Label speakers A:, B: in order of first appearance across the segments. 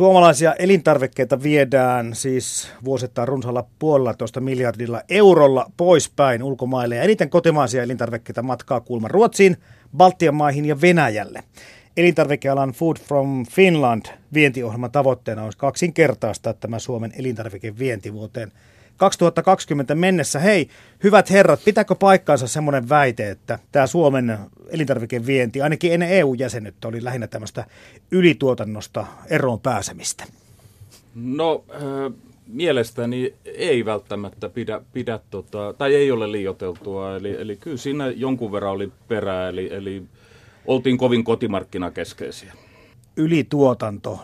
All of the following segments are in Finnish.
A: Suomalaisia elintarvikkeita viedään siis vuosittain runsaalla puolella miljardilla eurolla poispäin ulkomaille. Ja eniten kotimaisia elintarvikkeita matkaa kuulma Ruotsiin, Baltian maihin ja Venäjälle. Elintarvikealan Food from Finland vientiohjelman tavoitteena olisi kaksinkertaistaa tämä Suomen elintarvikevienti vuoteen 2020 mennessä. Hei, hyvät herrat, pitääkö paikkaansa semmoinen väite, että tämä Suomen elintarvikevienti, ainakin ennen EU-jäsenyyttä, oli lähinnä tämmöistä ylituotannosta eroon pääsemistä?
B: No, äh, mielestäni ei välttämättä pidä, pidä tota, tai ei ole liioteltua. Eli, eli kyllä siinä jonkun verran oli perää, eli, eli oltiin kovin kotimarkkinakeskeisiä.
A: Ylituotanto,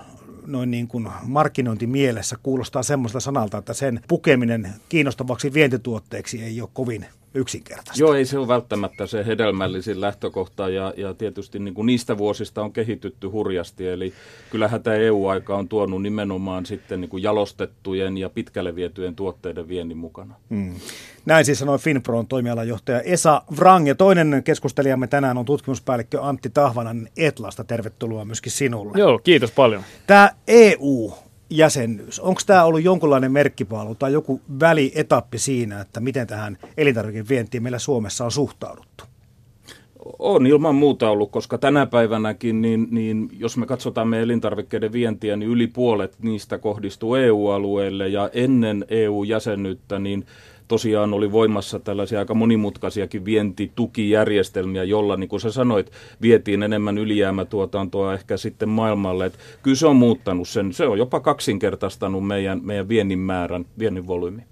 A: noin niin kuin markkinointimielessä kuulostaa semmoista sanalta, että sen pukeminen kiinnostavaksi vientituotteeksi ei ole kovin yksinkertaista.
B: Joo, ei se ole välttämättä se hedelmällisin lähtökohta ja, ja tietysti niin kuin niistä vuosista on kehitytty hurjasti. Eli kyllähän tämä EU-aika on tuonut nimenomaan sitten niin kuin jalostettujen ja pitkälle vietyjen tuotteiden viennin mukana. Hmm.
A: Näin siis sanoi Finpron toimialajohtaja Esa Vrang. Ja toinen keskustelijamme tänään on tutkimuspäällikkö Antti Tahvanan Etlasta. Tervetuloa myöskin sinulle.
C: Joo, kiitos paljon.
A: Tämä EU jäsenyys. Onko tämä ollut jonkunlainen merkkipaalu tai joku välietappi siinä, että miten tähän elintarvikevientiin meillä Suomessa on suhtauduttu?
B: On ilman muuta ollut, koska tänä päivänäkin, niin, niin jos me katsotaan meidän elintarvikkeiden vientiä, niin yli puolet niistä kohdistuu EU-alueelle ja ennen EU-jäsenyyttä, niin tosiaan oli voimassa tällaisia aika monimutkaisiakin vientitukijärjestelmiä, jolla, niin kuin sä sanoit, vietiin enemmän ylijäämätuotantoa ehkä sitten maailmalle. Et kyllä se on muuttanut sen. Se on jopa kaksinkertaistanut meidän, meidän viennin määrän, viennin volyymi.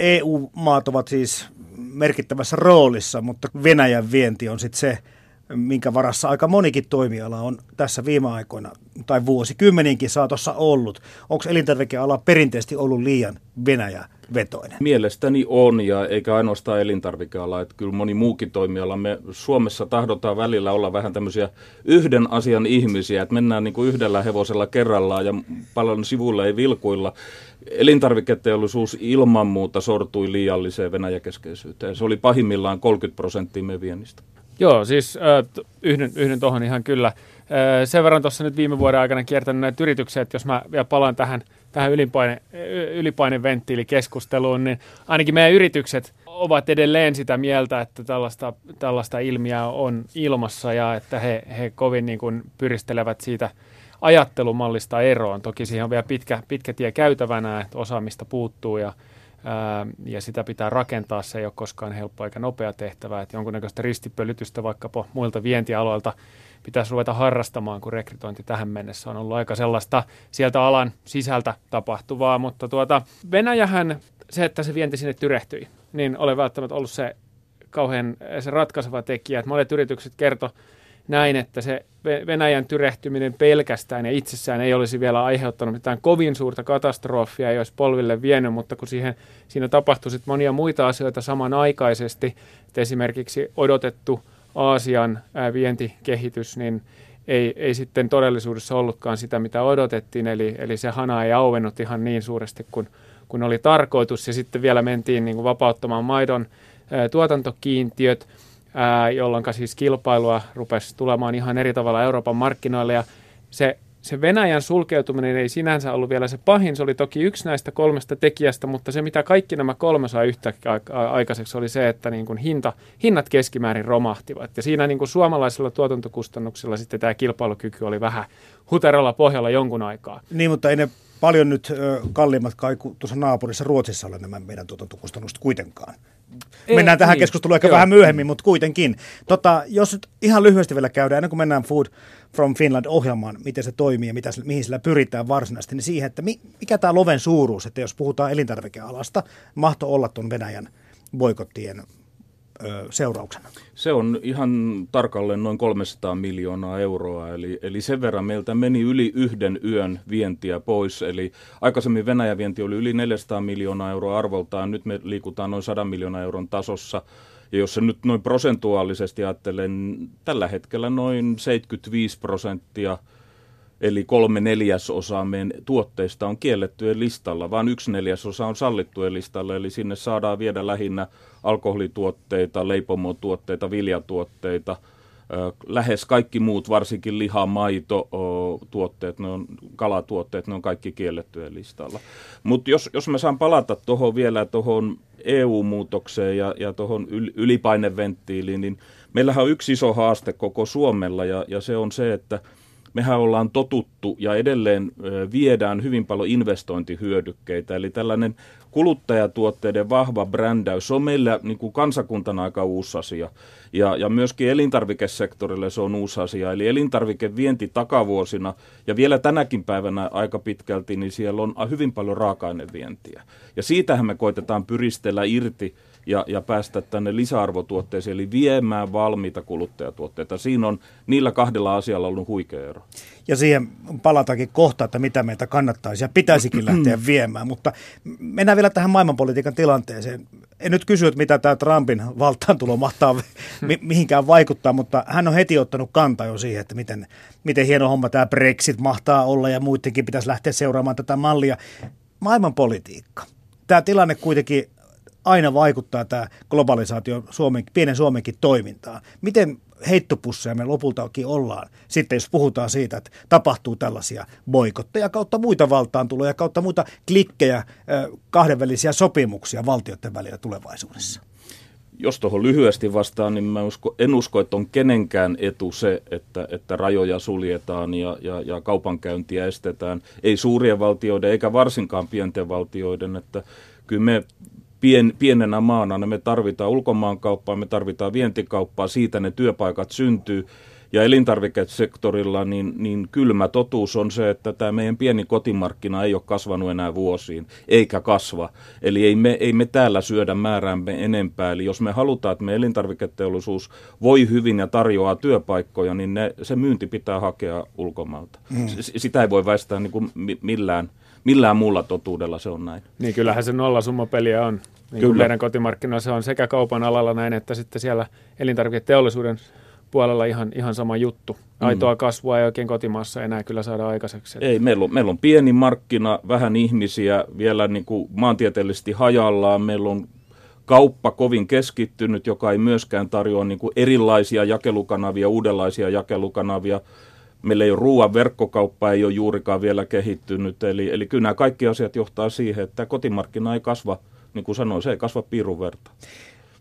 A: EU-maat ovat siis merkittävässä roolissa, mutta Venäjän vienti on sitten se, minkä varassa aika monikin toimiala on tässä viime aikoina tai vuosikymmeninkin saatossa ollut. Onko elintarvikeala perinteisesti ollut liian Venäjä vetoinen?
B: Mielestäni on, ja eikä ainoastaan elintarvikeala, että kyllä moni muukin toimiala. Me Suomessa tahdotaan välillä olla vähän tämmöisiä yhden asian ihmisiä, että mennään niin kuin yhdellä hevosella kerrallaan ja paljon sivuilla ei vilkuilla. Elintarviketeollisuus ilman muuta sortui liialliseen venäjäkeskeisyyteen. Se oli pahimmillaan 30 prosenttia meidän viennistä.
C: Joo, siis yhdyn, yhdyn tuohon ihan kyllä. Sen verran tuossa nyt viime vuoden aikana kiertänyt näitä yrityksiä, että jos mä vielä palaan tähän, tähän ylipaine, ylipaineventtiilikeskusteluun, niin ainakin meidän yritykset ovat edelleen sitä mieltä, että tällaista, tällaista ilmiöä on ilmassa ja että he, he kovin niin kuin pyristelevät siitä ajattelumallista eroon. Toki siihen on vielä pitkä, pitkä tie käytävänä, että osaamista puuttuu ja ja sitä pitää rakentaa. Se ei ole koskaan helppo eikä nopea tehtävä, että jonkunnäköistä ristipölytystä vaikkapa muilta vientialoilta pitäisi ruveta harrastamaan, kun rekrytointi tähän mennessä on ollut aika sellaista sieltä alan sisältä tapahtuvaa, mutta tuota, Venäjähän, se, että se vienti sinne tyrehtyi, niin ole välttämättä ollut se kauhean se ratkaiseva tekijä, että monet yritykset kertoi näin, että se Venäjän tyrehtyminen pelkästään ja itsessään ei olisi vielä aiheuttanut mitään kovin suurta katastrofia, ei olisi polville vienyt, mutta kun siihen, siinä tapahtui sit monia muita asioita samanaikaisesti, että esimerkiksi odotettu Aasian vientikehitys, niin ei, ei sitten todellisuudessa ollutkaan sitä, mitä odotettiin, eli, eli se hana ei auennut ihan niin suuresti kuin, kuin oli tarkoitus, ja sitten vielä mentiin niin kuin vapauttamaan maidon ää, tuotantokiintiöt, jolloin siis kilpailua rupesi tulemaan ihan eri tavalla Euroopan markkinoille ja se, se Venäjän sulkeutuminen ei sinänsä ollut vielä se pahin, se oli toki yksi näistä kolmesta tekijästä, mutta se mitä kaikki nämä kolme sai yhtäkkiä aikaiseksi oli se, että niin kuin hinta, hinnat keskimäärin romahtivat ja siinä niin kuin suomalaisilla tuotantokustannuksilla sitten tämä kilpailukyky oli vähän huterolla pohjalla jonkun aikaa.
A: Niin, mutta ei ne paljon nyt kalliimmat kai tuossa naapurissa Ruotsissa ole nämä meidän tuotantokustannukset kuitenkaan. Ei, mennään tähän niin. keskusteluun ehkä Joo. vähän myöhemmin, mutta kuitenkin. Tota, jos nyt ihan lyhyesti vielä käydään, ennen kuin mennään Food from Finland-ohjelmaan, miten se toimii ja mitä, mihin sillä pyritään varsinaisesti, niin siihen, että mikä tämä loven suuruus, että jos puhutaan elintarvikealasta, mahto olla tuon Venäjän boikottien seurauksena?
B: Se on ihan tarkalleen noin 300 miljoonaa euroa, eli, eli sen verran meiltä meni yli yhden yön vientiä pois. Eli aikaisemmin Venäjän vienti oli yli 400 miljoonaa euroa arvoltaan, nyt me liikutaan noin 100 miljoonaa euron tasossa. Ja jos se nyt noin prosentuaalisesti ajattelen, tällä hetkellä noin 75 prosenttia – eli kolme neljäsosaa meidän tuotteista on kiellettyjen listalla, vaan yksi neljäsosa on sallittujen listalla, eli sinne saadaan viedä lähinnä alkoholituotteita, leipomotuotteita, viljatuotteita, lähes kaikki muut, varsinkin liha, maito, tuotteet, ne on, kalatuotteet, ne on kaikki kiellettyjä listalla. Mutta jos, jos mä saan palata tuohon vielä tuohon EU-muutokseen ja, ja tuohon ylipaineventtiiliin, niin meillähän on yksi iso haaste koko Suomella ja, ja se on se, että mehän ollaan totuttu ja edelleen viedään hyvin paljon investointihyödykkeitä. Eli tällainen kuluttajatuotteiden vahva brändäys, on meillä niin kuin kansakuntana aika uusi asia. Ja, ja myöskin elintarvikesektorille se on uusi asia. Eli elintarvikevienti takavuosina ja vielä tänäkin päivänä aika pitkälti, niin siellä on hyvin paljon raaka-ainevientiä. Ja siitähän me koitetaan pyristellä irti ja, ja päästä tänne lisäarvotuotteisiin, eli viemään valmiita kuluttajatuotteita. Siinä on niillä kahdella asialla ollut huikea ero.
A: Ja siihen palataankin kohta, että mitä meitä kannattaisi ja pitäisikin lähteä viemään, mutta mennään vielä tähän maailmanpolitiikan tilanteeseen. En nyt kysy, että mitä tämä Trumpin valtaantulo mahtaa mi- mihinkään vaikuttaa, mutta hän on heti ottanut kantaa jo siihen, että miten, miten hieno homma tämä Brexit mahtaa olla ja muidenkin pitäisi lähteä seuraamaan tätä mallia. Maailmanpolitiikka. Tämä tilanne kuitenkin aina vaikuttaa tämä globalisaatio Suomen, pienen Suomenkin toimintaan. Miten heittopusseja me lopultakin ollaan sitten, jos puhutaan siitä, että tapahtuu tällaisia boikotteja kautta muita valtaantuloja, kautta muita klikkejä, kahdenvälisiä sopimuksia valtioiden välillä tulevaisuudessa?
B: Jos tuohon lyhyesti vastaan, niin mä usko, en usko, että on kenenkään etu se, että, että rajoja suljetaan ja, ja, ja kaupankäyntiä estetään. Ei suurien valtioiden eikä varsinkaan pienten valtioiden, että kyllä me pien, pienenä maana, niin me tarvitaan ulkomaankauppaa, me tarvitaan vientikauppaa, siitä ne työpaikat syntyy. Ja elintarvikesektorilla niin, niin kylmä totuus on se, että tämä meidän pieni kotimarkkina ei ole kasvanut enää vuosiin, eikä kasva. Eli ei me, ei me täällä syödä määräämme enempää. Eli jos me halutaan, että me elintarviketeollisuus voi hyvin ja tarjoaa työpaikkoja, niin ne, se myynti pitää hakea ulkomailta. Mm. Sitä ei voi väistää niin kuin millään, millään muulla totuudella, se on näin.
C: Niin kyllähän se nollasummapeliä on. Niin Kyllä. meidän kotimarkkinoilla se on sekä kaupan alalla näin, että sitten siellä elintarviketeollisuuden puolella ihan, ihan sama juttu. Mm. Aitoa mm. kasvua ei oikein kotimaassa enää kyllä saada aikaiseksi.
B: Ei, meillä on, meillä on pieni markkina, vähän ihmisiä, vielä niin kuin maantieteellisesti hajallaan. Meillä on kauppa kovin keskittynyt, joka ei myöskään tarjoa niin kuin erilaisia jakelukanavia, uudenlaisia jakelukanavia. Meillä ei ole ruoan verkkokauppa, ei ole juurikaan vielä kehittynyt. Eli, eli kyllä nämä kaikki asiat johtaa siihen, että kotimarkkina ei kasva – niin kuin sanoin, se ei kasva piirun verta.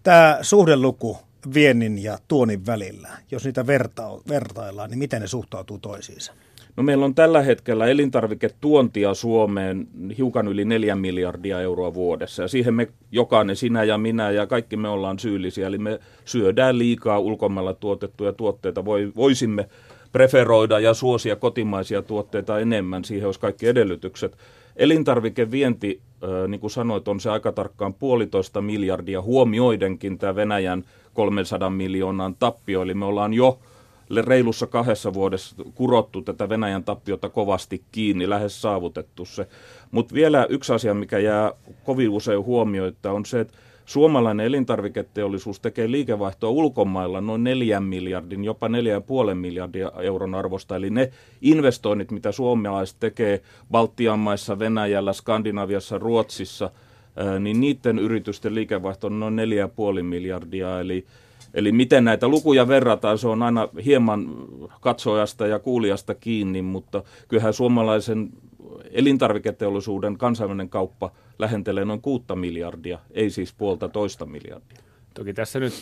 A: Tämä suhdeluku viennin ja tuonin välillä, jos niitä verta- vertaillaan, niin miten ne suhtautuu toisiinsa?
B: No meillä on tällä hetkellä elintarviketuontia Suomeen hiukan yli 4 miljardia euroa vuodessa. Ja siihen me jokainen, sinä ja minä ja kaikki me ollaan syyllisiä. Eli me syödään liikaa ulkomailla tuotettuja tuotteita. Voi, voisimme preferoida ja suosia kotimaisia tuotteita enemmän. Siihen olisi kaikki edellytykset. Elintarvikevienti, niin kuin sanoit, on se aika tarkkaan puolitoista miljardia huomioidenkin tämä Venäjän 300 miljoonan tappio. Eli me ollaan jo reilussa kahdessa vuodessa kurottu tätä Venäjän tappiota kovasti kiinni, lähes saavutettu se. Mutta vielä yksi asia, mikä jää kovin usein huomioita, on se, että Suomalainen elintarviketeollisuus tekee liikevaihtoa ulkomailla noin 4 miljardin, jopa 4,5 miljardia euron arvosta. Eli ne investoinnit, mitä suomalaiset tekee Baltian maissa, Venäjällä, Skandinaviassa, Ruotsissa, niin niiden yritysten liikevaihto on noin 4,5 miljardia. Eli Eli miten näitä lukuja verrataan, se on aina hieman katsojasta ja kuulijasta kiinni, mutta kyllähän suomalaisen elintarviketeollisuuden kansainvälinen kauppa lähentelee noin kuutta miljardia, ei siis puolta toista miljardia.
C: Toki tässä nyt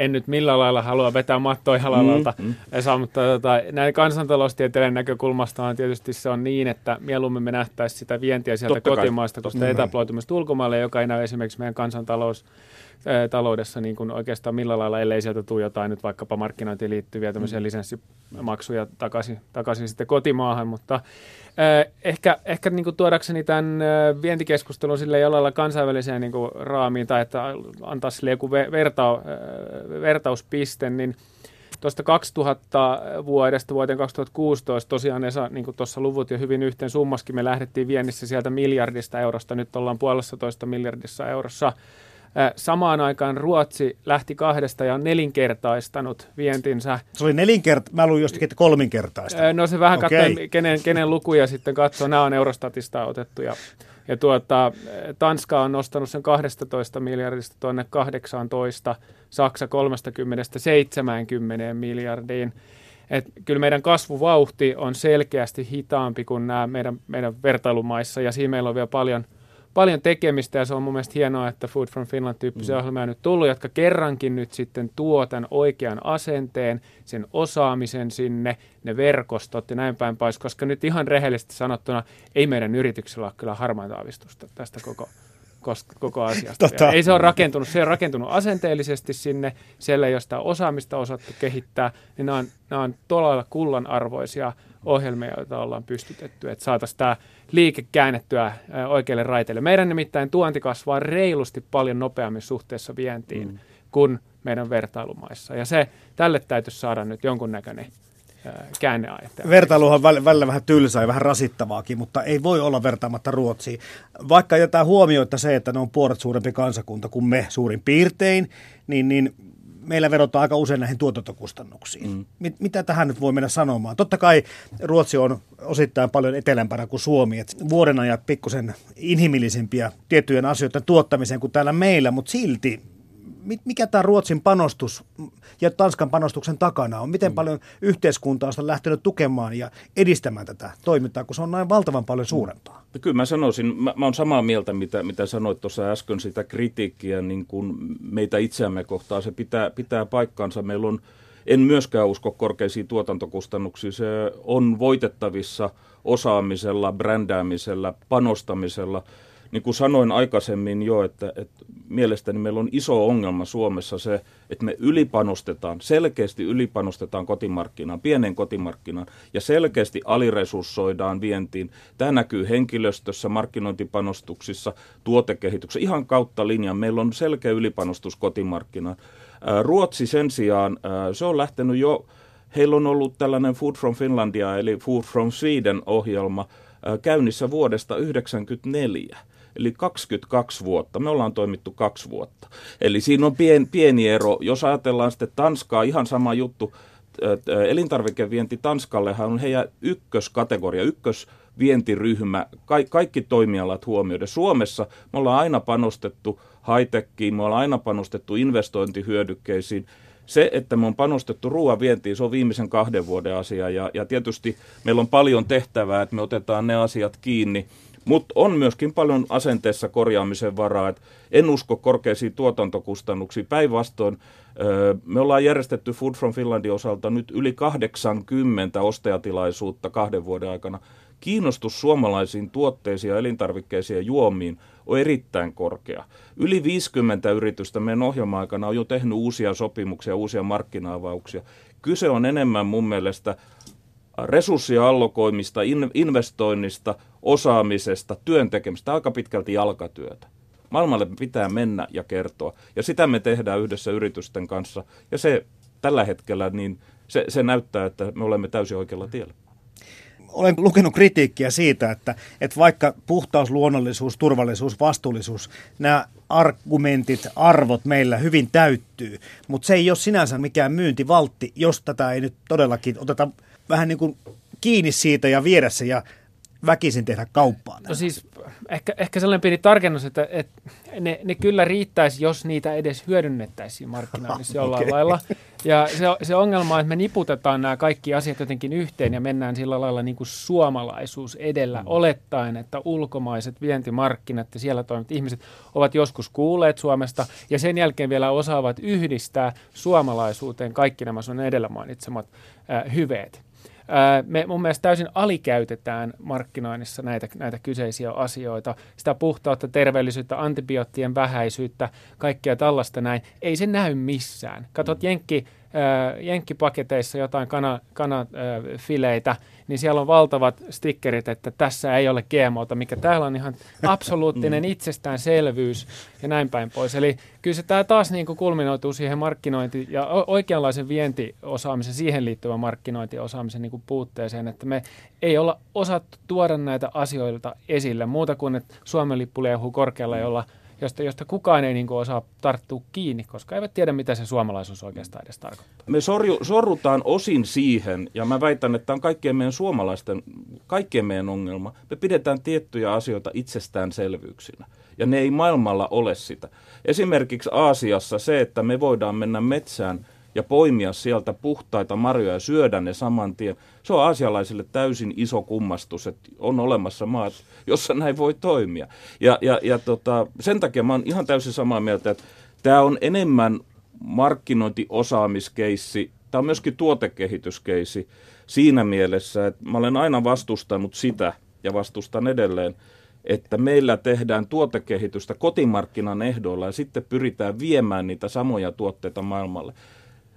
C: en nyt millään lailla halua vetää mattoa jalalta, mm, mm. Esa, mutta tota, näin kansantaloustieteellinen näkökulmasta on tietysti se on niin, että mieluummin me nähtäisiin sitä vientiä sieltä Totta kotimaasta, koska etäploitumista ulkomaille, joka ei näy esimerkiksi meidän kansantalous taloudessa niin kuin oikeastaan millä lailla, ellei sieltä tule jotain nyt vaikkapa markkinointiin liittyviä tämmöisiä mm. lisenssimaksuja takaisin, takaisin sitten kotimaahan, mutta ehkä, ehkä niin kuin tuodakseni tämän vientikeskustelun sille jollain kansainväliseen niin kuin raamiin tai että antaa sille joku verta, vertauspiste, niin tuosta 2000 vuodesta vuoteen 2016 tosiaan Esa, niin kuin tuossa luvut jo hyvin yhteen summaskin, me lähdettiin viennissä sieltä miljardista eurosta, nyt ollaan puolessa toista miljardissa eurossa Samaan aikaan Ruotsi lähti kahdesta ja on nelinkertaistanut vientinsä.
A: Se oli nelinkertaista, mä luin jostakin, että kolminkertaista.
C: No se vähän okay. katsoo, kenen, kenen lukuja sitten katsoo. Nämä on Eurostatista otettu ja, ja tuota, Tanska on nostanut sen 12 miljardista tuonne 18, Saksa 30-70 miljardiin. Et kyllä meidän kasvuvauhti on selkeästi hitaampi kuin nämä meidän, meidän vertailumaissa ja siinä meillä on vielä paljon – paljon tekemistä ja se on mun mielestä hienoa, että Food from Finland tyyppisiä mm. ohjelmia on nyt tullut, jotka kerrankin nyt sitten tuo tämän oikean asenteen, sen osaamisen sinne, ne verkostot ja näin päin pois, koska nyt ihan rehellisesti sanottuna ei meidän yrityksellä ole kyllä harmaita aavistusta tästä koko koko asiasta. Tota. Ei se ole rakentunut, se on rakentunut asenteellisesti sinne, siellä ei ole sitä osaamista osattu kehittää, niin nämä on, nämä on todella kullanarvoisia ohjelmia, joita ollaan pystytetty, että saataisiin tämä liike käännettyä oikeille raiteille. Meidän nimittäin tuonti kasvaa reilusti paljon nopeammin suhteessa vientiin mm. kuin meidän vertailumaissa. Ja se, tälle täytyisi saada nyt jonkunnäköinen käänneaine.
A: Vertailuhan on välillä vähän tylsää ja vähän rasittavaakin, mutta ei voi olla vertaamatta Ruotsiin. Vaikka jätää huomioita se, että ne on puolet suurempi kansakunta kuin me suurin piirtein, niin, niin meillä vedotaan aika usein näihin tuotantokustannuksiin. Mm. Mit, mitä tähän nyt voi mennä sanomaan? Totta kai Ruotsi on osittain paljon etelämpänä kuin Suomi. Et vuoden ajat pikkusen inhimillisempiä tiettyjen asioiden tuottamiseen kuin täällä meillä, mutta silti mikä tämä Ruotsin panostus ja Tanskan panostuksen takana on? Miten mm. paljon yhteiskuntaa on lähtenyt tukemaan ja edistämään tätä toimintaa, kun se on näin valtavan paljon suurempaa?
B: No kyllä mä sanoisin, mä, mä olen samaa mieltä, mitä, mitä sanoit tuossa äsken, sitä kritiikkiä niin kuin meitä itseämme kohtaan. Se pitää, pitää paikkaansa. Meillä on, en myöskään usko korkeisiin tuotantokustannuksiin. Se on voitettavissa osaamisella, brändäämisellä, panostamisella – niin kuin sanoin aikaisemmin jo, että, että mielestäni meillä on iso ongelma Suomessa se, että me ylipanostetaan, selkeästi ylipanostetaan kotimarkkinaan, pienen kotimarkkinaan ja selkeästi aliresurssoidaan vientiin. Tämä näkyy henkilöstössä, markkinointipanostuksissa, tuotekehityksessä, ihan kautta linjan. Meillä on selkeä ylipanostus kotimarkkinaan. Ruotsi sen sijaan, se on lähtenyt jo, heillä on ollut tällainen Food from Finlandia eli Food from Sweden ohjelma käynnissä vuodesta 1994 eli 22 vuotta. Me ollaan toimittu kaksi vuotta. Eli siinä on pien, pieni ero. Jos ajatellaan sitten Tanskaa, ihan sama juttu. Elintarvikevienti Tanskallehan on heidän ykköskategoria, ykkösvientiryhmä, ka- kaikki toimialat huomioiden. Suomessa me ollaan aina panostettu high-techiin, me ollaan aina panostettu investointihyödykkeisiin. Se, että me on panostettu ruoan vientiin, se on viimeisen kahden vuoden asia ja, ja tietysti meillä on paljon tehtävää, että me otetaan ne asiat kiinni – mutta on myöskin paljon asenteessa korjaamisen varaa. Et en usko korkeisiin tuotantokustannuksiin. Päinvastoin me ollaan järjestetty Food from Finlandin osalta nyt yli 80 ostajatilaisuutta kahden vuoden aikana. Kiinnostus suomalaisiin tuotteisiin ja elintarvikkeisiin ja juomiin on erittäin korkea. Yli 50 yritystä meidän ohjelma-aikana on jo tehnyt uusia sopimuksia, uusia markkina-avauksia. Kyse on enemmän mun mielestä resurssiallokoimista, investoinnista, osaamisesta, työn tekemistä, aika pitkälti jalkatyötä. Maailmalle pitää mennä ja kertoa. Ja sitä me tehdään yhdessä yritysten kanssa. Ja se tällä hetkellä, niin se, se näyttää, että me olemme täysin oikealla tiellä
A: olen lukenut kritiikkiä siitä, että, että vaikka puhtaus, luonnollisuus, turvallisuus, vastuullisuus, nämä argumentit, arvot meillä hyvin täyttyy, mutta se ei ole sinänsä mikään myyntivaltti, jos tätä ei nyt todellakin oteta vähän niin kuin kiinni siitä ja viedä se ja väkisin tehdä kauppaa.
C: No siis ehkä, ehkä sellainen pieni tarkennus, että, että ne, ne kyllä riittäisi, jos niitä edes hyödynnettäisiin markkinoinnissa jollain okay. lailla. Ja se, se ongelma on, että me niputetaan nämä kaikki asiat jotenkin yhteen ja mennään sillä lailla niin kuin suomalaisuus edellä, mm. olettaen, että ulkomaiset vientimarkkinat ja siellä toimivat ihmiset ovat joskus kuulleet Suomesta ja sen jälkeen vielä osaavat yhdistää suomalaisuuteen kaikki nämä sun edellä mainitsemat äh, hyveet me mun mielestä täysin alikäytetään markkinoinnissa näitä, näitä kyseisiä asioita. Sitä puhtautta, terveellisyyttä, antibioottien vähäisyyttä, kaikkea tällaista näin. Ei se näy missään. Katsot mm. Jenkki, Jenkkipaketeissa jotain kana, kanafileitä, niin siellä on valtavat stickerit, että tässä ei ole GMOta, mikä täällä on ihan absoluuttinen mm. itsestäänselvyys ja näin päin pois. Eli kyllä se tämä taas niin kuin kulminoituu siihen markkinointi- ja oikeanlaisen vientiosaamisen, siihen liittyvän markkinointiosaamisen niin kuin puutteeseen, että me ei olla osattu tuoda näitä asioita esille muuta kuin, että Suomen lippu liehuu korkealla, jolla josta, josta kukaan ei niin kuin osaa tarttua kiinni, koska eivät tiedä, mitä se suomalaisuus oikeastaan edes tarkoittaa.
B: Me sorju, sorrutaan osin siihen, ja mä väitän, että on kaikkien meidän suomalaisten, kaikkien meidän ongelma. Me pidetään tiettyjä asioita itsestäänselvyyksinä, ja ne ei maailmalla ole sitä. Esimerkiksi Aasiassa se, että me voidaan mennä metsään ja poimia sieltä puhtaita marjoja ja syödä ne saman tien. Se on aasialaisille täysin iso kummastus, että on olemassa maat, jossa näin voi toimia. Ja, ja, ja tota, sen takia mä oon ihan täysin samaa mieltä, että tämä on enemmän markkinointiosaamiskeissi, tämä on myöskin tuotekehityskeissi siinä mielessä, että mä olen aina vastustanut sitä ja vastustan edelleen, että meillä tehdään tuotekehitystä kotimarkkinan ehdoilla ja sitten pyritään viemään niitä samoja tuotteita maailmalle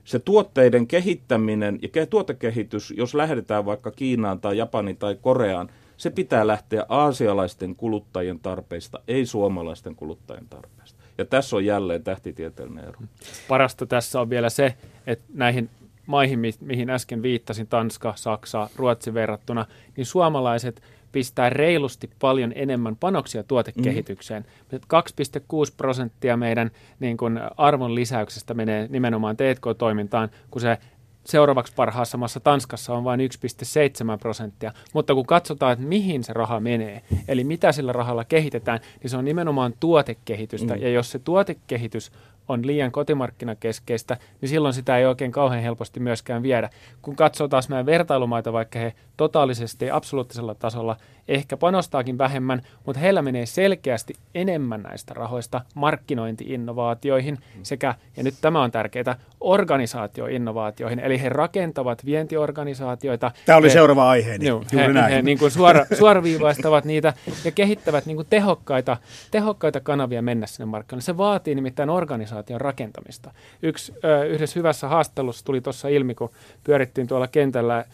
B: se tuotteiden kehittäminen ja tuotekehitys, jos lähdetään vaikka Kiinaan tai Japaniin tai Koreaan, se pitää lähteä aasialaisten kuluttajien tarpeista, ei suomalaisten kuluttajien tarpeista. Ja tässä on jälleen tähtitieteellinen ero.
C: Parasta tässä on vielä se, että näihin maihin, mihin äsken viittasin, Tanska, Saksa, Ruotsi verrattuna, niin suomalaiset pistää reilusti paljon enemmän panoksia tuotekehitykseen. Mm. 2,6 prosenttia meidän niin kuin arvon lisäyksestä menee nimenomaan T&K-toimintaan, kun se seuraavaksi parhaassa maassa Tanskassa on vain 1,7 prosenttia. Mutta kun katsotaan, että mihin se raha menee, eli mitä sillä rahalla kehitetään, niin se on nimenomaan tuotekehitystä. Mm. Ja jos se tuotekehitys on liian kotimarkkinakeskeistä, niin silloin sitä ei oikein kauhean helposti myöskään viedä. Kun katsoo taas meidän vertailumaita, vaikka he totaalisesti absoluuttisella tasolla ehkä panostaakin vähemmän, mutta heillä menee selkeästi enemmän näistä rahoista markkinointiinnovaatioihin sekä, ja nyt tämä on tärkeää, organisaatioinnovaatioihin, eli he rakentavat vientiorganisaatioita.
A: Tämä oli
C: he,
A: seuraava aihe, niin juuri
C: he,
A: näin.
C: He, niin kuin suora, suoraviivaistavat niitä ja kehittävät niin kuin tehokkaita, tehokkaita kanavia mennä sinne markkinoille. Se vaatii nimittäin organisaation rakentamista. Yksi yhdessä hyvässä haastattelussa tuli tuossa ilmi, kun pyörittiin tuolla kentällä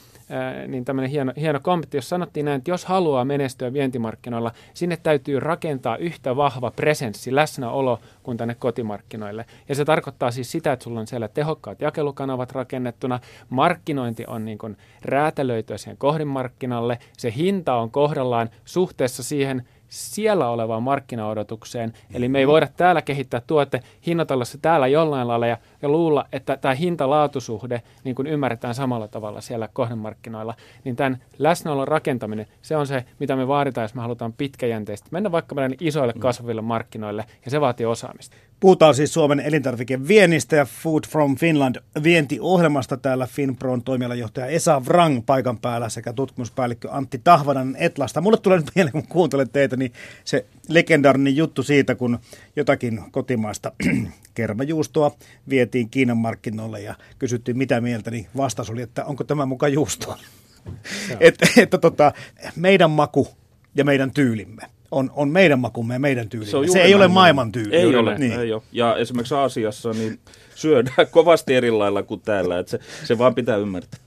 C: niin tämmöinen hieno, hieno kommentti, jos sanottiin näin, että jos haluaa menestyä vientimarkkinoilla, sinne täytyy rakentaa yhtä vahva presenssi, läsnäolo kuin tänne kotimarkkinoille. Ja se tarkoittaa siis sitä, että sulla on siellä tehokkaat jakelukanavat rakennettuna, markkinointi on niin kuin räätälöityä siihen kohdemarkkinalle, se hinta on kohdallaan suhteessa siihen siellä olevaan markkinaodotukseen. Eli me ei voida täällä kehittää tuote, hinnoitella se täällä jollain lailla ja, ja luulla, että tämä hinta-laatusuhde niin kuin ymmärretään samalla tavalla siellä kohdemarkkinoilla. Niin tämän läsnäolon rakentaminen, se on se, mitä me vaaditaan, jos me halutaan pitkäjänteisesti mennä vaikka meidän isoille kasvaville markkinoille, ja se vaatii osaamista.
A: Puhutaan siis Suomen elintarvikeviennistä ja Food from Finland vientiohjelmasta. Täällä Finpron toimialajohtaja Esa Vrang paikan päällä sekä tutkimuspäällikkö Antti Tahvanan Etlasta. Mulle tulee nyt mieleen, kun kuuntelen teitä, niin se legendaarinen juttu siitä, kun jotakin kotimaista kermajuustoa vietiin Kiinan markkinoille ja kysyttiin mitä mieltä, niin vastaus oli, että onko tämä mukaan juustoa. että, että tota, meidän maku ja meidän tyylimme on, on meidän makumme ja meidän tyyli. Se, se ei ole maailman tyyli.
B: Ei ole, niin. ei ole. Ja esimerkiksi Aasiassa niin syödään kovasti eri lailla kuin täällä, että se, se vaan pitää ymmärtää.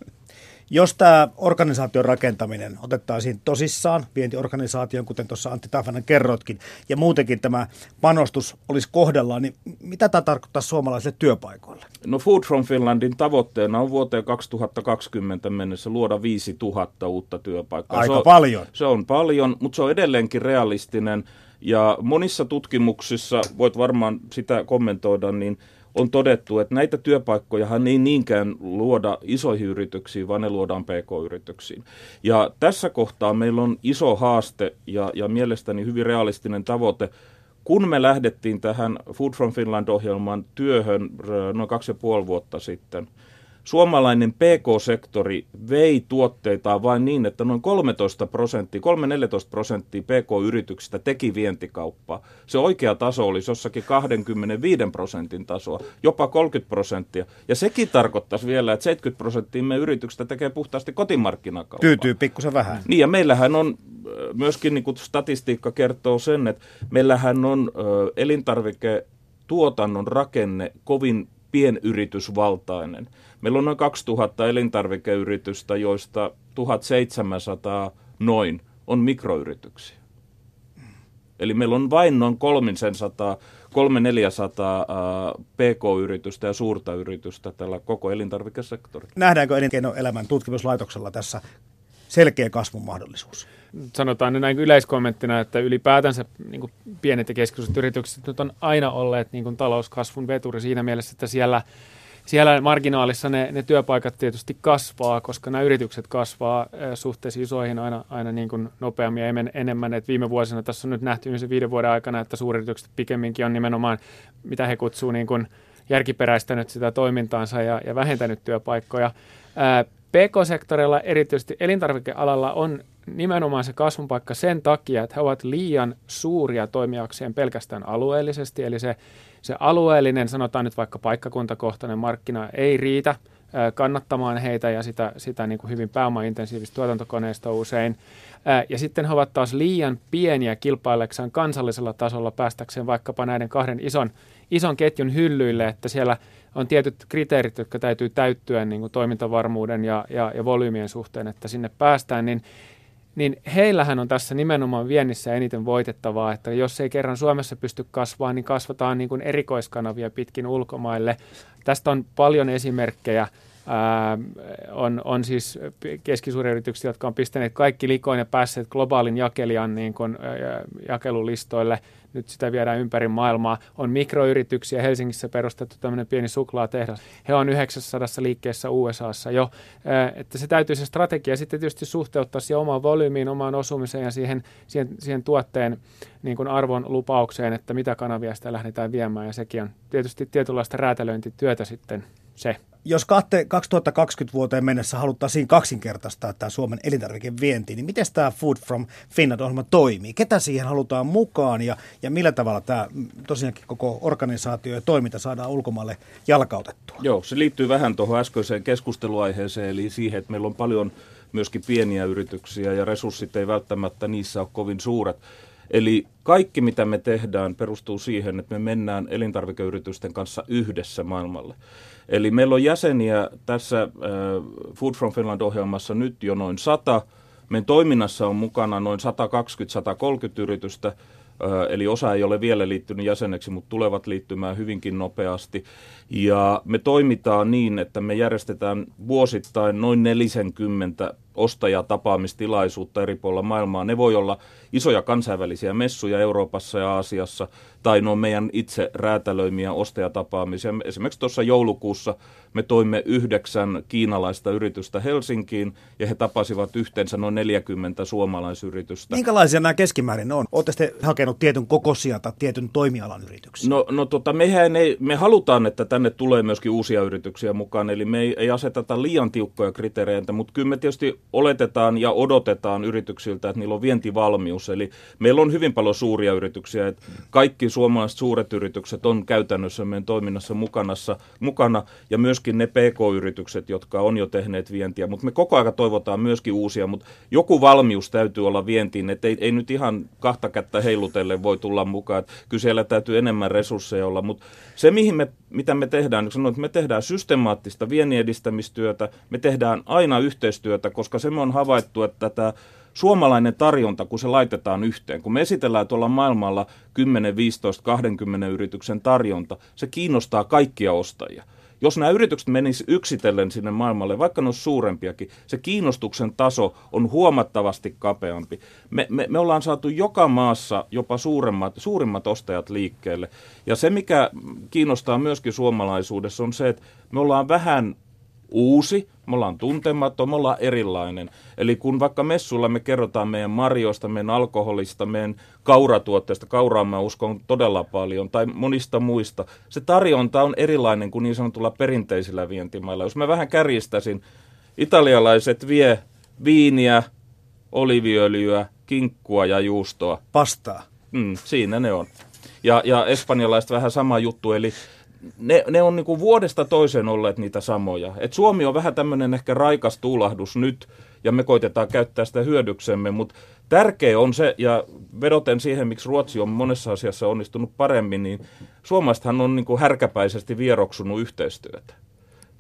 A: Jos tämä organisaation rakentaminen otettaisiin tosissaan, vientiorganisaation, kuten tuossa Antti Tafanen kerrotkin, ja muutenkin tämä panostus olisi kohdallaan, niin mitä tämä tarkoittaa suomalaisille työpaikoille?
B: No Food from Finlandin tavoitteena on vuoteen 2020 mennessä luoda 5000 uutta työpaikkaa.
A: Aika
B: se on,
A: paljon.
B: Se on paljon, mutta se on edelleenkin realistinen. Ja monissa tutkimuksissa, voit varmaan sitä kommentoida, niin on todettu, että näitä työpaikkojahan ei niinkään luoda isoihin yrityksiin, vaan ne luodaan pk-yrityksiin. Ja tässä kohtaa meillä on iso haaste ja, ja mielestäni hyvin realistinen tavoite. Kun me lähdettiin tähän Food from Finland-ohjelman työhön noin kaksi ja puoli vuotta sitten – suomalainen PK-sektori vei tuotteitaan vain niin, että noin 13 prosenttia, 3-14 prosenttia PK-yrityksistä teki vientikauppaa. Se oikea taso olisi jossakin 25 prosentin tasoa, jopa 30 prosenttia. Ja sekin tarkoittaisi vielä, että 70 prosenttia meidän yrityksistä tekee puhtaasti kotimarkkinakauppaa.
A: Tyytyy pikkusen vähän.
B: Niin, ja meillähän on myöskin, niin kuin statistiikka kertoo sen, että meillähän on elintarviketuotannon rakenne kovin pienyritysvaltainen. Meillä on noin 2000 elintarvikeyritystä, joista 1700 noin on mikroyrityksiä. Eli meillä on vain noin 300 300 pk-yritystä ja suurta yritystä tällä koko elintarvikesektorilla.
A: Nähdäänkö elinkeinoelämän tutkimuslaitoksella tässä selkeä kasvun mahdollisuus.
C: Sanotaan näin yleiskommenttina, että ylipäätänsä niin pienet ja keskisuuret yritykset nyt on aina olleet niin talouskasvun veturi siinä mielessä, että siellä siellä marginaalissa ne, ne työpaikat tietysti kasvaa, koska nämä yritykset kasvaa suhteessa isoihin aina, aina niin kuin nopeammin ja enemmän. Et viime vuosina tässä on nyt nähty sen viiden vuoden aikana, että suuryritykset pikemminkin on nimenomaan, mitä he kutsuu niin kuin järkiperäistänyt sitä toimintaansa ja, ja vähentänyt työpaikkoja. PK-sektorilla, erityisesti elintarvikealalla, on nimenomaan se kasvun paikka sen takia, että he ovat liian suuria toimijakseen pelkästään alueellisesti, eli se se alueellinen, sanotaan nyt vaikka paikkakuntakohtainen markkina ei riitä kannattamaan heitä ja sitä, sitä niin kuin hyvin pääomaintensiivistä tuotantokoneista usein. Ja sitten he ovat taas liian pieniä kilpaileksaan kansallisella tasolla päästäkseen vaikkapa näiden kahden ison, ison ketjun hyllyille, että siellä on tietyt kriteerit, jotka täytyy täyttyä niin kuin toimintavarmuuden ja, ja, ja volyymien suhteen, että sinne päästään, niin niin heillähän on tässä nimenomaan viennissä eniten voitettavaa, että jos ei kerran Suomessa pysty kasvamaan, niin kasvataan niin kuin erikoiskanavia pitkin ulkomaille. Tästä on paljon esimerkkejä. Ää, on, on siis keskisuuria yrityksiä, jotka on pistäneet kaikki likoon ja päässeet globaalin jakelijan niin kuin, ää, jakelulistoille – nyt sitä viedään ympäri maailmaa. On mikroyrityksiä, Helsingissä perustettu tämmöinen pieni suklaatehdas. He on 900 liikkeessä USAssa jo, että se täytyy se strategia sitten tietysti suhteuttaa siihen omaan volyymiin, omaan osumiseen ja siihen, siihen, siihen tuotteen niin kuin arvon lupaukseen, että mitä kanavia sitä lähdetään viemään ja sekin on tietysti tietynlaista räätälöintityötä sitten se.
A: Jos 2020 vuoteen mennessä haluttaisiin kaksinkertaistaa tämä Suomen elintarvikevienti, niin miten tämä Food from Finland-ohjelma toimii? Ketä siihen halutaan mukaan ja, ja millä tavalla tämä tosiaankin koko organisaatio ja toiminta saadaan ulkomaille jalkautettua?
B: Joo, se liittyy vähän tuohon äskeiseen keskusteluaiheeseen, eli siihen, että meillä on paljon myöskin pieniä yrityksiä ja resurssit ei välttämättä niissä ole kovin suuret. Eli kaikki, mitä me tehdään, perustuu siihen, että me mennään elintarvikeyritysten kanssa yhdessä maailmalle. Eli meillä on jäseniä tässä äh, Food from Finland-ohjelmassa nyt jo noin sata. Meidän toiminnassa on mukana noin 120-130 yritystä, äh, eli osa ei ole vielä liittynyt jäseneksi, mutta tulevat liittymään hyvinkin nopeasti. Ja me toimitaan niin, että me järjestetään vuosittain noin 40 ostajatapaamistilaisuutta eri puolilla maailmaa. Ne voi olla isoja kansainvälisiä messuja Euroopassa ja Aasiassa, tai ne on meidän itse räätälöimiä ostajatapaamisia. Esimerkiksi tuossa joulukuussa me toimme yhdeksän kiinalaista yritystä Helsinkiin, ja he tapasivat yhteensä noin 40 suomalaisyritystä.
A: Minkälaisia nämä keskimäärin on? Oletteko hakenut tietyn kokoisia tai tietyn toimialan yrityksiä?
B: No, no tota, mehän ei, me halutaan, että tänne tulee myöskin uusia yrityksiä mukaan, eli me ei, ei aseteta liian tiukkoja kriteereitä, mutta kyllä me tietysti oletetaan ja odotetaan yrityksiltä, että niillä on vientivalmius. Eli meillä on hyvin paljon suuria yrityksiä, että kaikki suomalaiset suuret yritykset on käytännössä meidän toiminnassa mukanassa, mukana, ja myöskin ne PK-yritykset, jotka on jo tehneet vientiä, mutta me koko ajan toivotaan myöskin uusia, mutta joku valmius täytyy olla vientiin, että ei, ei nyt ihan kahta kättä heilutelle voi tulla mukaan, kyllä siellä täytyy enemmän resursseja olla, mutta se mihin me, mitä me tehdään, niin sanoin, että me tehdään systemaattista viennin edistämistyötä, me tehdään aina yhteistyötä, koska se me on havaittu, että tämä suomalainen tarjonta, kun se laitetaan yhteen, kun me esitellään tuolla maailmalla 10, 15, 20 yrityksen tarjonta, se kiinnostaa kaikkia ostajia. Jos nämä yritykset menisivät yksitellen sinne maailmalle, vaikka ne olisi suurempiakin, se kiinnostuksen taso on huomattavasti kapeampi. Me, me, me ollaan saatu joka maassa jopa suuremmat, suurimmat ostajat liikkeelle. Ja se, mikä kiinnostaa myöskin suomalaisuudessa, on se, että me ollaan vähän uusi, me ollaan tuntematon, me ollaan erilainen. Eli kun vaikka messulla me kerrotaan meidän marjoista, meidän alkoholista, meidän kauratuotteista, kauraa mä uskon todella paljon, tai monista muista, se tarjonta on erilainen kuin niin sanotulla perinteisillä vientimailla. Jos mä vähän kärjistäisin, italialaiset vie viiniä, oliviöljyä, kinkkua ja juustoa.
A: Pastaa.
B: Mm, siinä ne on. Ja, ja espanjalaiset vähän sama juttu, eli ne, ne on niin vuodesta toiseen olleet niitä samoja. Et Suomi on vähän tämmöinen ehkä raikas tuulahdus nyt, ja me koitetaan käyttää sitä hyödyksemme, mutta tärkeä on se, ja vedoten siihen, miksi Ruotsi on monessa asiassa onnistunut paremmin, niin suomalaisethan on niin härkäpäisesti vieroksunut yhteistyötä.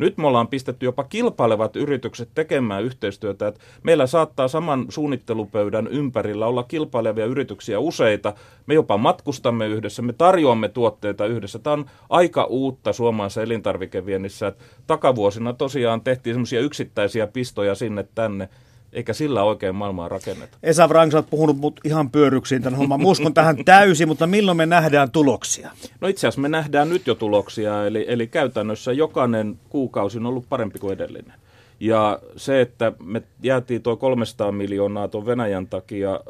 B: Nyt me ollaan pistetty jopa kilpailevat yritykset tekemään yhteistyötä, että meillä saattaa saman suunnittelupöydän ympärillä olla kilpailevia yrityksiä useita. Me jopa matkustamme yhdessä, me tarjoamme tuotteita yhdessä. Tämä on aika uutta suomalaisessa elintarvikeviennissä. Että takavuosina tosiaan tehtiin semmoisia yksittäisiä pistoja sinne tänne. Eikä sillä oikein maailmaa rakenneta.
A: Esa Wrang, olet puhunut mut ihan pyöryksiin tämän homman. Uskon tähän täysin, mutta milloin me nähdään tuloksia?
B: No itse asiassa me nähdään nyt jo tuloksia, eli, eli käytännössä jokainen kuukausi on ollut parempi kuin edellinen. Ja se, että me jäätiin tuo 300 miljoonaa tuon Venäjän takia, äh,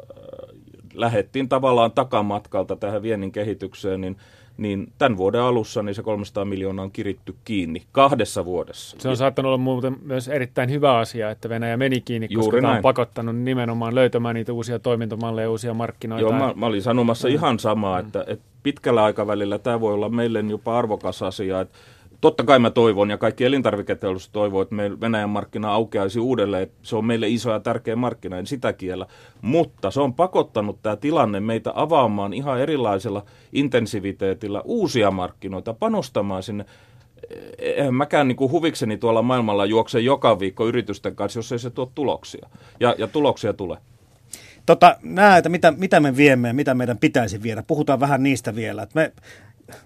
B: lähettiin tavallaan takamatkalta tähän viennin kehitykseen, niin niin tämän vuoden alussa niin se 300 miljoonaa on kiritty kiinni kahdessa vuodessa.
C: Se on saattanut olla muuten myös erittäin hyvä asia, että Venäjä meni kiinni, koska Juuri tämä on pakottanut nimenomaan löytämään niitä uusia toimintamalleja, uusia markkinoita.
B: Joo, mä, mä olin sanomassa mm. ihan samaa, että, että pitkällä aikavälillä tämä voi olla meille jopa arvokas asia, että Totta kai mä toivon ja kaikki elintarviketeollisuus toivoo, että meillä Venäjän markkina aukeaisi uudelleen. Se on meille iso ja tärkeä markkina, en sitä kiellä. Mutta se on pakottanut tämä tilanne meitä avaamaan ihan erilaisella intensiviteetillä uusia markkinoita, panostamaan sinne eihän mäkään niin kuin huvikseni tuolla maailmalla juokse joka viikko yritysten kanssa, jos ei se tuo tuloksia. Ja, ja tuloksia tulee.
A: Tota, nämä, että mitä, mitä me viemme ja mitä meidän pitäisi viedä. Puhutaan vähän niistä vielä. Että me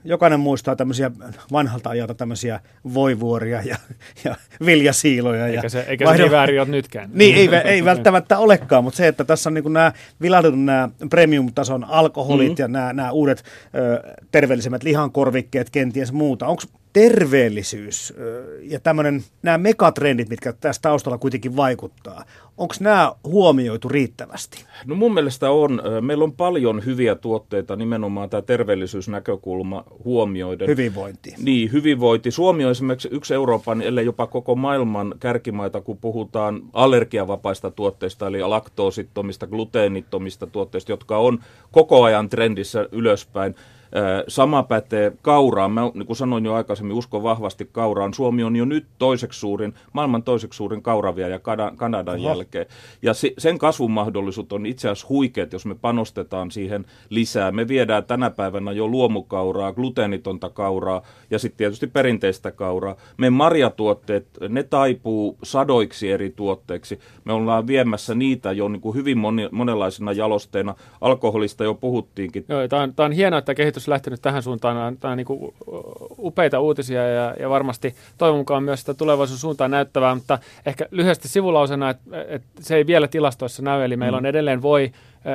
A: jokainen muistaa tämmöisiä vanhalta ajalta tämmöisiä voivuoria ja, ja viljasiiloja.
C: Eikä se, eikä vaihdon... se niin väärin ole nytkään.
A: Niin, ei, ei välttämättä olekaan, mutta se, että tässä on niin nämä vilahdutut nämä premium-tason alkoholit mm-hmm. ja nämä, nämä uudet ö, terveellisemmät lihankorvikkeet kenties muuta. Onko terveellisyys ja tämmöinen, nämä megatrendit, mitkä tässä taustalla kuitenkin vaikuttaa, onko nämä huomioitu riittävästi?
B: No mun mielestä on. Meillä on paljon hyviä tuotteita, nimenomaan tämä terveellisyysnäkökulma huomioiden.
A: Hyvinvointi.
B: Niin, hyvinvointi. Suomi on esimerkiksi yksi Euroopan, ellei jopa koko maailman kärkimaita, kun puhutaan allergiavapaista tuotteista, eli laktoosittomista, gluteenittomista tuotteista, jotka on koko ajan trendissä ylöspäin. Sama pätee kauraan. Mä, niin kuin sanoin jo aikaisemmin, uskon vahvasti kauraan. Suomi on jo nyt toiseksi suurin, maailman toiseksi suurin ja Kanadan Oho. jälkeen. Ja se, sen kasvun mahdollisuus on itse asiassa huikeat, jos me panostetaan siihen lisää. Me viedään tänä päivänä jo luomukauraa, gluteenitonta kauraa ja sitten tietysti perinteistä kauraa. Me marjatuotteet, ne taipuu sadoiksi eri tuotteiksi. Me ollaan viemässä niitä jo niin kuin hyvin moni, monenlaisina jalosteina. Alkoholista jo puhuttiinkin.
C: Joo, tämä on, on hienoa, että kehitys kehitys lähtenyt tähän suuntaan. Tämä on niin upeita uutisia ja, ja varmasti toivon mukaan myös sitä tulevaisuussuuntaan näyttävää, mutta ehkä lyhyesti sivulausena, että, että se ei vielä tilastoissa näy, eli meillä mm. on edelleen voi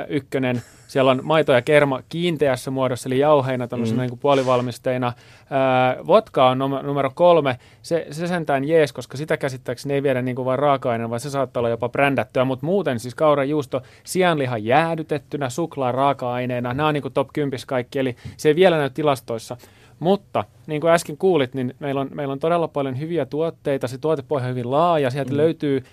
C: ykkönen. Siellä on maito ja kerma kiinteässä muodossa, eli jauheina tämmöisenä mm. niin puolivalmisteina. Ää, vodka on numero kolme. Se, se sentään jees, koska sitä käsittääkseni ei viedä niin kuin vain raaka-aineena, vaan se saattaa olla jopa brändättyä. Mutta muuten siis kaura, juusto, sianliha jäädytettynä, suklaa raaka-aineena. Nämä on niin kuin top 10 kaikki, eli se ei vielä näy tilastoissa. Mutta niin kuin äsken kuulit, niin meillä on, meillä on todella paljon hyviä tuotteita, se tuotepohja on hyvin laaja, sieltä mm. löytyy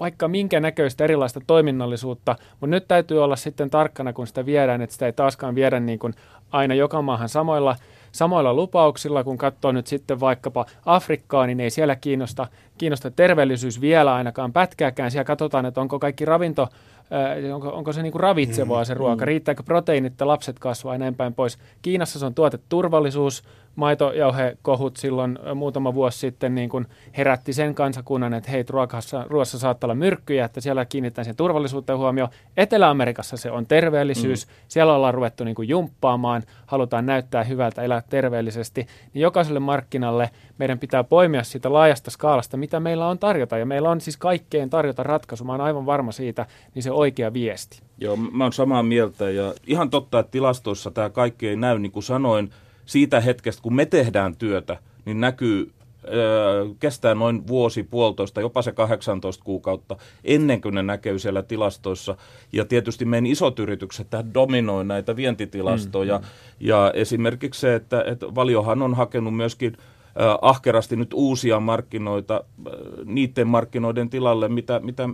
C: vaikka minkä näköistä erilaista toiminnallisuutta, mutta nyt täytyy olla sitten tarkkana, kun sitä viedään, että sitä ei taaskaan viedä niin kuin aina joka maahan samoilla, samoilla lupauksilla, kun katsoo nyt sitten vaikkapa Afrikkaa, niin ei siellä kiinnosta, kiinnosta terveellisyys vielä ainakaan pätkääkään. Siellä katsotaan, että onko kaikki ravinto, onko, onko se niinku ravitsevaa se mm, ruoka, mm. riittääkö proteiinit, että lapset kasvaa ja näin päin pois. Kiinassa se on tuoteturvallisuus, maitojauhekohut silloin muutama vuosi sitten niin kuin herätti sen kansakunnan, että hei, ruokassa, ruoassa saattaa olla myrkkyjä, että siellä kiinnitetään sen turvallisuuteen huomioon. Etelä-Amerikassa se on terveellisyys, mm. siellä ollaan ruvettu niin kuin jumppaamaan, halutaan näyttää hyvältä, elää terveellisesti. Niin jokaiselle markkinalle meidän pitää poimia siitä laajasta skaalasta, mitä meillä on tarjota. Ja meillä on siis kaikkeen tarjota ratkaisu, mä oon aivan varma siitä, niin se oikea viesti.
B: Joo, mä oon samaa mieltä ja ihan totta, että tilastoissa tämä kaikki ei näy, niin kuin sanoin, siitä hetkestä, kun me tehdään työtä, niin näkyy kestää noin vuosi, puolitoista, jopa se 18 kuukautta ennen kuin ne näkyy siellä tilastoissa. Ja tietysti meidän isot yritykset dominoi näitä vientitilastoja. Mm, mm. Ja esimerkiksi se, että, että Valiohan on hakenut myöskin ahkerasti nyt uusia markkinoita niiden markkinoiden tilalle, mitä, mitä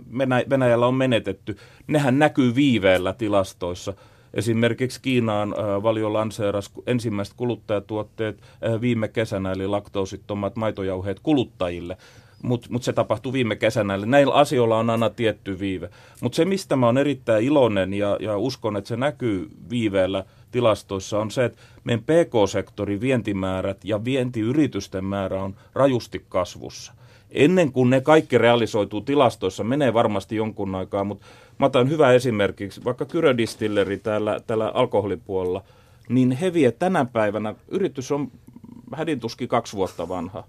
B: Venäjällä on menetetty. Nehän näkyy viiveellä tilastoissa. Esimerkiksi Kiinaan äh, valio lanseerasi ensimmäiset kuluttajatuotteet äh, viime kesänä, eli laktoosittomat maitojauheet kuluttajille mutta mut se tapahtui viime kesänä. Eli näillä asioilla on aina tietty viive. Mutta se, mistä mä oon erittäin iloinen ja, ja uskon, että se näkyy viiveellä tilastoissa, on se, että meidän PK-sektorin vientimäärät ja vientiyritysten määrä on rajusti kasvussa. Ennen kuin ne kaikki realisoituu tilastoissa, menee varmasti jonkun aikaa, mutta Mä otan hyvä esimerkiksi, vaikka Kyrö Distilleri täällä, täällä alkoholipuolella, niin he vie tänä päivänä, yritys on hädintuski kaksi vuotta vanha,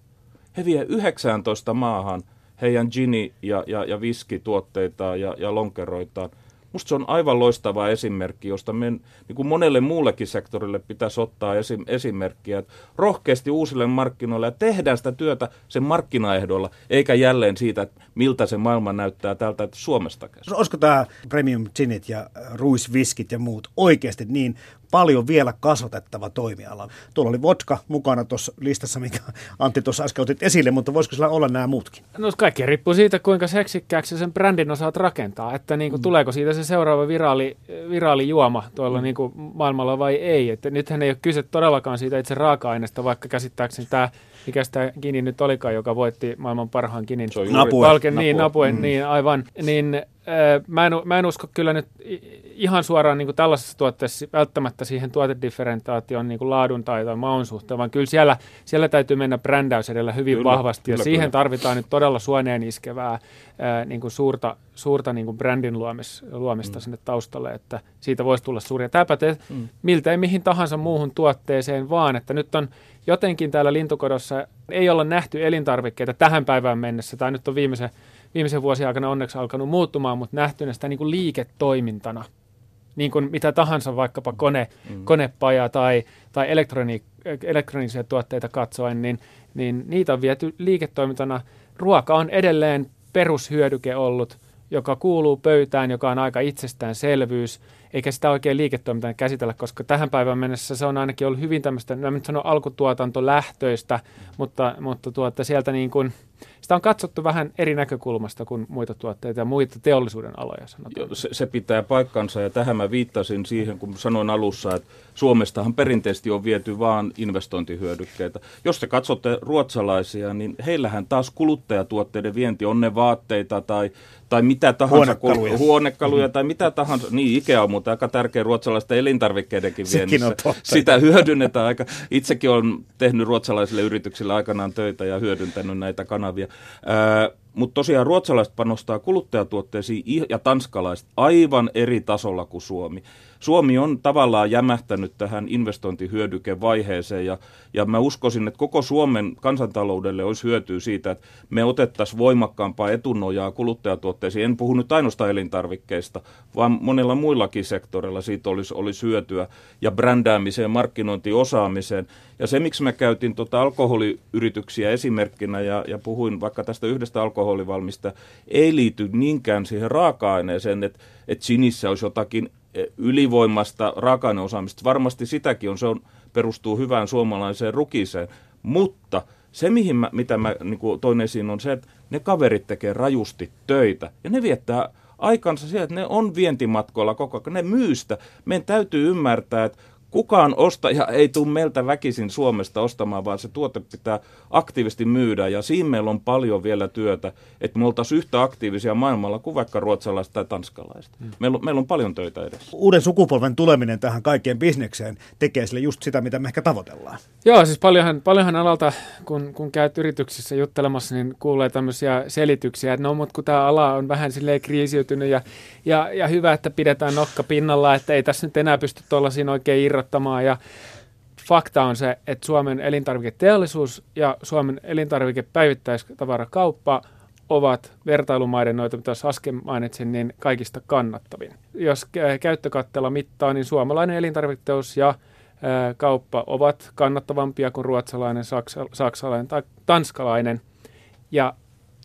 B: he vie 19 maahan heidän gini- ja, ja, ja viskituotteitaan ja, ja lonkeroitaan. Musta se on aivan loistava esimerkki, josta me niin kuin monelle muullekin sektorille pitäisi ottaa esi- esimerkkiä. Että rohkeasti uusille markkinoille ja tehdään sitä työtä sen markkinaehdolla, eikä jälleen siitä, miltä se maailma näyttää täältä että Suomesta käsin.
A: No, olisiko tämä premium ginit ja ruisviskit ja muut oikeasti niin paljon vielä kasvatettava toimiala. Tuolla oli vodka mukana tuossa listassa, mikä Antti tuossa äsken otit esille, mutta voisiko sillä olla nämä muutkin?
C: No kaikki riippuu siitä, kuinka seksikkääksi sen brändin osaat rakentaa, että niin kuin, mm. tuleeko siitä se seuraava viraali, viraali juoma tuolla mm. niin kuin maailmalla vai ei. Että nythän ei ole kyse todellakaan siitä itse raaka-aineesta, vaikka käsittääkseni tämä mikä sitä Kini nyt olikaan, joka voitti maailman parhaan Kinin palken, niin, Napuen, mm. niin aivan, niin mä, en, mä en usko kyllä nyt ihan suoraan niin kuin tällaisessa tuotteessa välttämättä siihen tuotedifferentaation niin kuin laadun tai, tai maun suhteen, vaan kyllä siellä, siellä täytyy mennä brändäys edellä hyvin kyllä, vahvasti, kyllä, ja siihen kyllä. tarvitaan nyt todella suoneen iskevää ää, niin kuin suurta, suurta niin kuin brändin luomis, luomista mm. sinne taustalle, että siitä voisi tulla suuria. Tämä pätee mm. miltei mihin tahansa muuhun tuotteeseen, vaan että nyt on jotenkin täällä lintukodossa ei olla nähty elintarvikkeita tähän päivään mennessä, tai nyt on viimeisen, viimeisen vuosien aikana onneksi alkanut muuttumaan, mutta nähtynä sitä niin kuin liiketoimintana, niin kuin mitä tahansa vaikkapa kone, mm. konepaja tai, tai elektroni, elektronisia tuotteita katsoen, niin, niin niitä on viety liiketoimintana. Ruoka on edelleen perushyödyke ollut, joka kuuluu pöytään, joka on aika itsestäänselvyys, eikä sitä oikein liiketoimintana käsitellä, koska tähän päivään mennessä se on ainakin ollut hyvin tämmöistä, mä nyt sanon alkutuotantolähtöistä, mutta, mutta tuota, sieltä niin kuin – sitä on katsottu vähän eri näkökulmasta kuin muita tuotteita ja muita teollisuuden aloja.
B: Sanotaan. Se, se pitää paikkansa ja tähän mä viittasin siihen, kun sanoin alussa, että Suomestahan perinteisesti on viety vain investointihyödykkeitä. Jos te katsotte ruotsalaisia, niin heillähän taas kuluttajatuotteiden vienti on ne vaatteita tai, tai mitä tahansa.
A: Huonekaluja.
B: Huonekaluja mm. tai mitä tahansa. Niin, Ikea on mutta aika tärkeä ruotsalaisten elintarvikkeidenkin viennissä. Sitä hyödynnetään aika. Itsekin olen tehnyt ruotsalaisille yrityksille aikanaan töitä ja hyödyntänyt näitä kanavia. Mutta tosiaan ruotsalaiset panostaa kuluttajatuotteisiin ja tanskalaiset aivan eri tasolla kuin Suomi. Suomi on tavallaan jämähtänyt tähän investointihyödykevaiheeseen ja, ja mä uskoisin, että koko Suomen kansantaloudelle olisi hyötyä siitä, että me otettaisiin voimakkaampaa etunojaa kuluttajatuotteisiin. En puhu nyt ainoastaan elintarvikkeista, vaan monilla muillakin sektoreilla siitä olisi, olisi hyötyä ja brändäämiseen, markkinointiosaamiseen. Ja se, miksi mä käytin tuota alkoholiyrityksiä esimerkkinä ja, ja puhuin vaikka tästä yhdestä alkoholivalmista, ei liity niinkään siihen raaka-aineeseen, että, että sinissä olisi jotakin ylivoimasta raaka-aineosaamista. Varmasti sitäkin on, se on, perustuu hyvään suomalaiseen rukiseen, mutta se, mihin mä, mitä mä niin toin esiin, on se, että ne kaverit tekee rajusti töitä ja ne viettää aikansa siellä, että ne on vientimatkoilla koko ajan, ne myystä. Meidän täytyy ymmärtää, että kukaan ostaja ei tule meiltä väkisin Suomesta ostamaan, vaan se tuote pitää aktiivisesti myydä. Ja siinä meillä on paljon vielä työtä, että me oltaisiin yhtä aktiivisia maailmalla kuin vaikka ruotsalaiset tai tanskalaiset. Hmm. Meillä, on, meillä on paljon töitä edessä.
A: Uuden sukupolven tuleminen tähän kaikkeen bisnekseen tekee sille just sitä, mitä me ehkä tavoitellaan.
C: Joo, siis paljonhan, paljonhan alalta, kun, kun käyt yrityksissä juttelemassa, niin kuulee tämmöisiä selityksiä, että no, mutta kun tämä ala on vähän silleen kriisiytynyt ja, ja, ja hyvä, että pidetään nokka pinnalla, että ei tässä nyt enää pysty tuollaisiin oikein irrottamaan ja fakta on se, että Suomen elintarviketeollisuus ja Suomen elintarvikepäivittäistavarakauppa ovat vertailumaiden, noita mitä äsken mainitsin, niin kaikista kannattavin. Jos käyttökattella mittaa, niin suomalainen elintarviketeollisuus ja kauppa ovat kannattavampia kuin ruotsalainen, saksa, saksalainen tai tanskalainen. Ja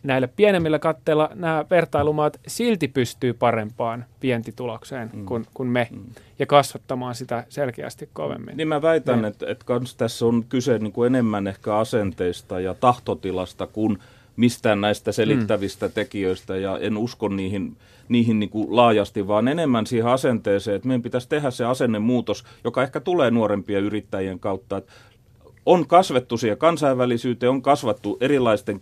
C: näillä pienemmillä katteilla nämä vertailumaat silti pystyy parempaan vientitulokseen mm. kuin, kuin me mm. ja kasvattamaan sitä selkeästi kovemmin.
B: Niin mä väitän, mm. että, että kans tässä on kyse niin kuin enemmän ehkä asenteista ja tahtotilasta kuin mistään näistä selittävistä mm. tekijöistä ja en usko niihin, niihin niin kuin laajasti, vaan enemmän siihen asenteeseen, että meidän pitäisi tehdä se asennemuutos, joka ehkä tulee nuorempien yrittäjien kautta, että on kasvettu siihen kansainvälisyyteen, on kasvattu erilaisten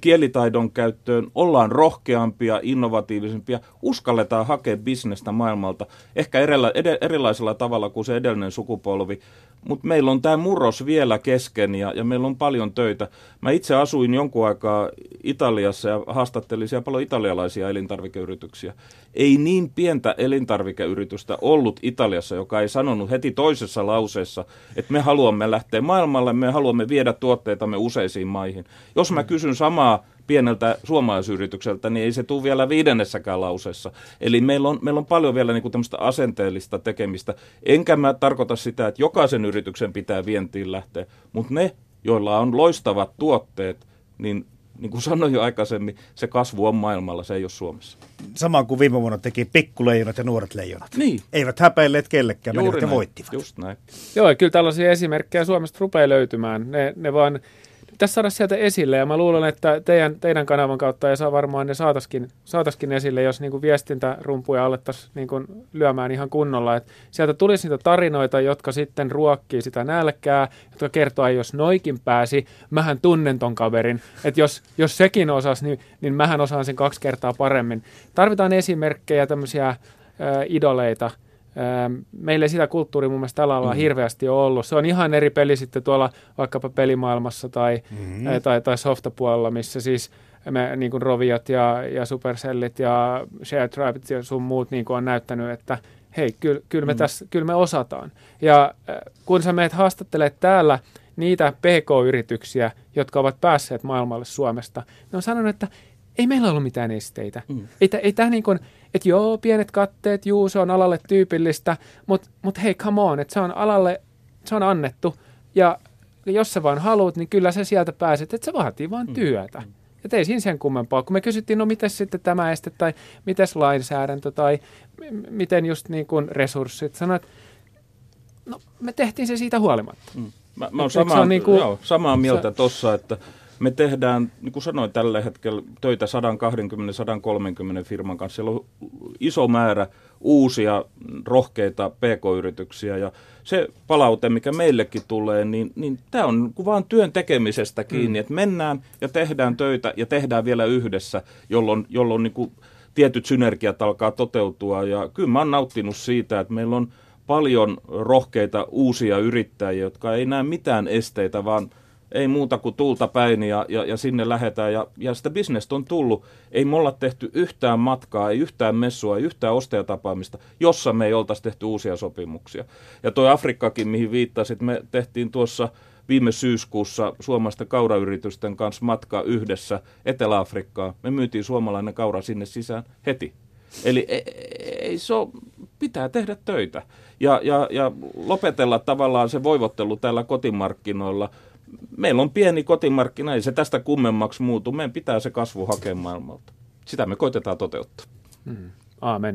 B: kielitaidon käyttöön, ollaan rohkeampia, innovatiivisempia, uskalletaan hakea bisnestä maailmalta, ehkä erila, ed, erilaisella tavalla kuin se edellinen sukupolvi, mutta meillä on tämä murros vielä kesken ja, ja meillä on paljon töitä. Mä itse asuin jonkun aikaa Italiassa ja haastattelin siellä paljon italialaisia elintarvikeyrityksiä. Ei niin pientä elintarvikeyritystä ollut Italiassa, joka ei sanonut heti toisessa lauseessa, että me haluamme lähteä maailmalle, me haluamme viedä tuotteitamme useisiin maihin. Jos mä kysyn samaa pieneltä suomalaisyritykseltä, niin ei se tule vielä viidennessäkään lauseessa. Eli meillä on, meillä on paljon vielä niin kuin tämmöistä asenteellista tekemistä. Enkä mä tarkoita sitä, että jokaisen yrityksen pitää vientiin lähteä, mutta ne, joilla on loistavat tuotteet, niin niin kuin sanoin jo aikaisemmin, se kasvu on maailmalla, se ei ole Suomessa.
A: Sama kuin viime vuonna teki pikkuleijonat ja nuoret leijonat.
B: Niin.
A: Eivät häpeilleet kellekään,
B: Juuri
A: menivät ja
B: näin.
A: voittivat.
B: Just näin.
C: Joo, kyllä tällaisia esimerkkejä Suomesta rupeaa löytymään. Ne, ne vaan pitäisi saada sieltä esille ja mä luulen, että teidän, teidän kanavan kautta ei saa varmaan ne saataskin, saataskin esille, jos niin kuin viestintärumpuja alettaisiin niin kuin lyömään ihan kunnolla. Et sieltä tulisi niitä tarinoita, jotka sitten ruokkii sitä nälkää, jotka kertoo, että jos noikin pääsi, mähän tunnen ton kaverin. Että jos, jos sekin osas, niin, niin mähän osaan sen kaksi kertaa paremmin. Tarvitaan esimerkkejä, tämmöisiä äh, idoleita, Meillä ei sitä kulttuuria mun mielestä tällä alalla mm. hirveästi ole ollut. Se on ihan eri peli sitten tuolla vaikkapa pelimaailmassa tai, mm. tai, tai softapuolella, missä siis me, niin kuin Roviot ja, ja Supercellit ja Share Tribet ja sun muut niin kuin on näyttänyt, että hei, kyllä, kyllä, me, mm. tässä, kyllä me osataan. Ja kun sä meet haastattelet täällä niitä PK-yrityksiä, jotka ovat päässeet maailmalle Suomesta, ne on sanonut, että ei meillä ollut mitään esteitä. Mm. Ei, ei tämä niin kuin, että joo, pienet katteet, juu, se on alalle tyypillistä, mutta mut hei, come on, että se on alalle, se on annettu, ja jos sä vaan haluat, niin kyllä sä sieltä pääset, että se vaatii vaan työtä. Mm. Ja ei siinä sen kummempaa. Kun me kysyttiin, no miten sitten tämä este, tai miten lainsäädäntö, tai m- miten just niin kuin resurssit, sanoit, no me tehtiin se siitä huolimatta.
B: Mm. Mä, mä oon samaa, niin kuin, joo, samaa mieltä tuossa, että me tehdään, niin kuin sanoin tällä hetkellä, töitä 120-130 firman kanssa. Siellä on iso määrä uusia rohkeita pk-yrityksiä ja se palaute, mikä meillekin tulee, niin, niin tämä on niin vaan työn tekemisestä kiinni, mm. että mennään ja tehdään töitä ja tehdään vielä yhdessä, jolloin, jolloin niin kuin tietyt synergiat alkaa toteutua ja kyllä mä oon nauttinut siitä, että meillä on paljon rohkeita uusia yrittäjiä, jotka ei näe mitään esteitä, vaan – ei muuta kuin tulta päin ja, ja, ja sinne lähetään. Ja, ja sitä bisnestä on tullut. Ei me olla tehty yhtään matkaa, ei yhtään messua, ei yhtään ostajatapaamista, jossa me ei oltaisi tehty uusia sopimuksia. Ja tuo Afrikkakin, mihin viittasit, me tehtiin tuossa viime syyskuussa suomalaisten kaurayritysten kanssa matka yhdessä Etelä-Afrikkaan. Me myytiin suomalainen kaura sinne sisään heti. Eli ei, ei se ole, pitää tehdä töitä ja, ja, ja lopetella tavallaan se voivottelu täällä kotimarkkinoilla – meillä on pieni kotimarkkina, ei se tästä kummemmaksi muutu. Meidän pitää se kasvu hakea maailmalta. Sitä me koitetaan toteuttaa.
C: Mm. Aamen.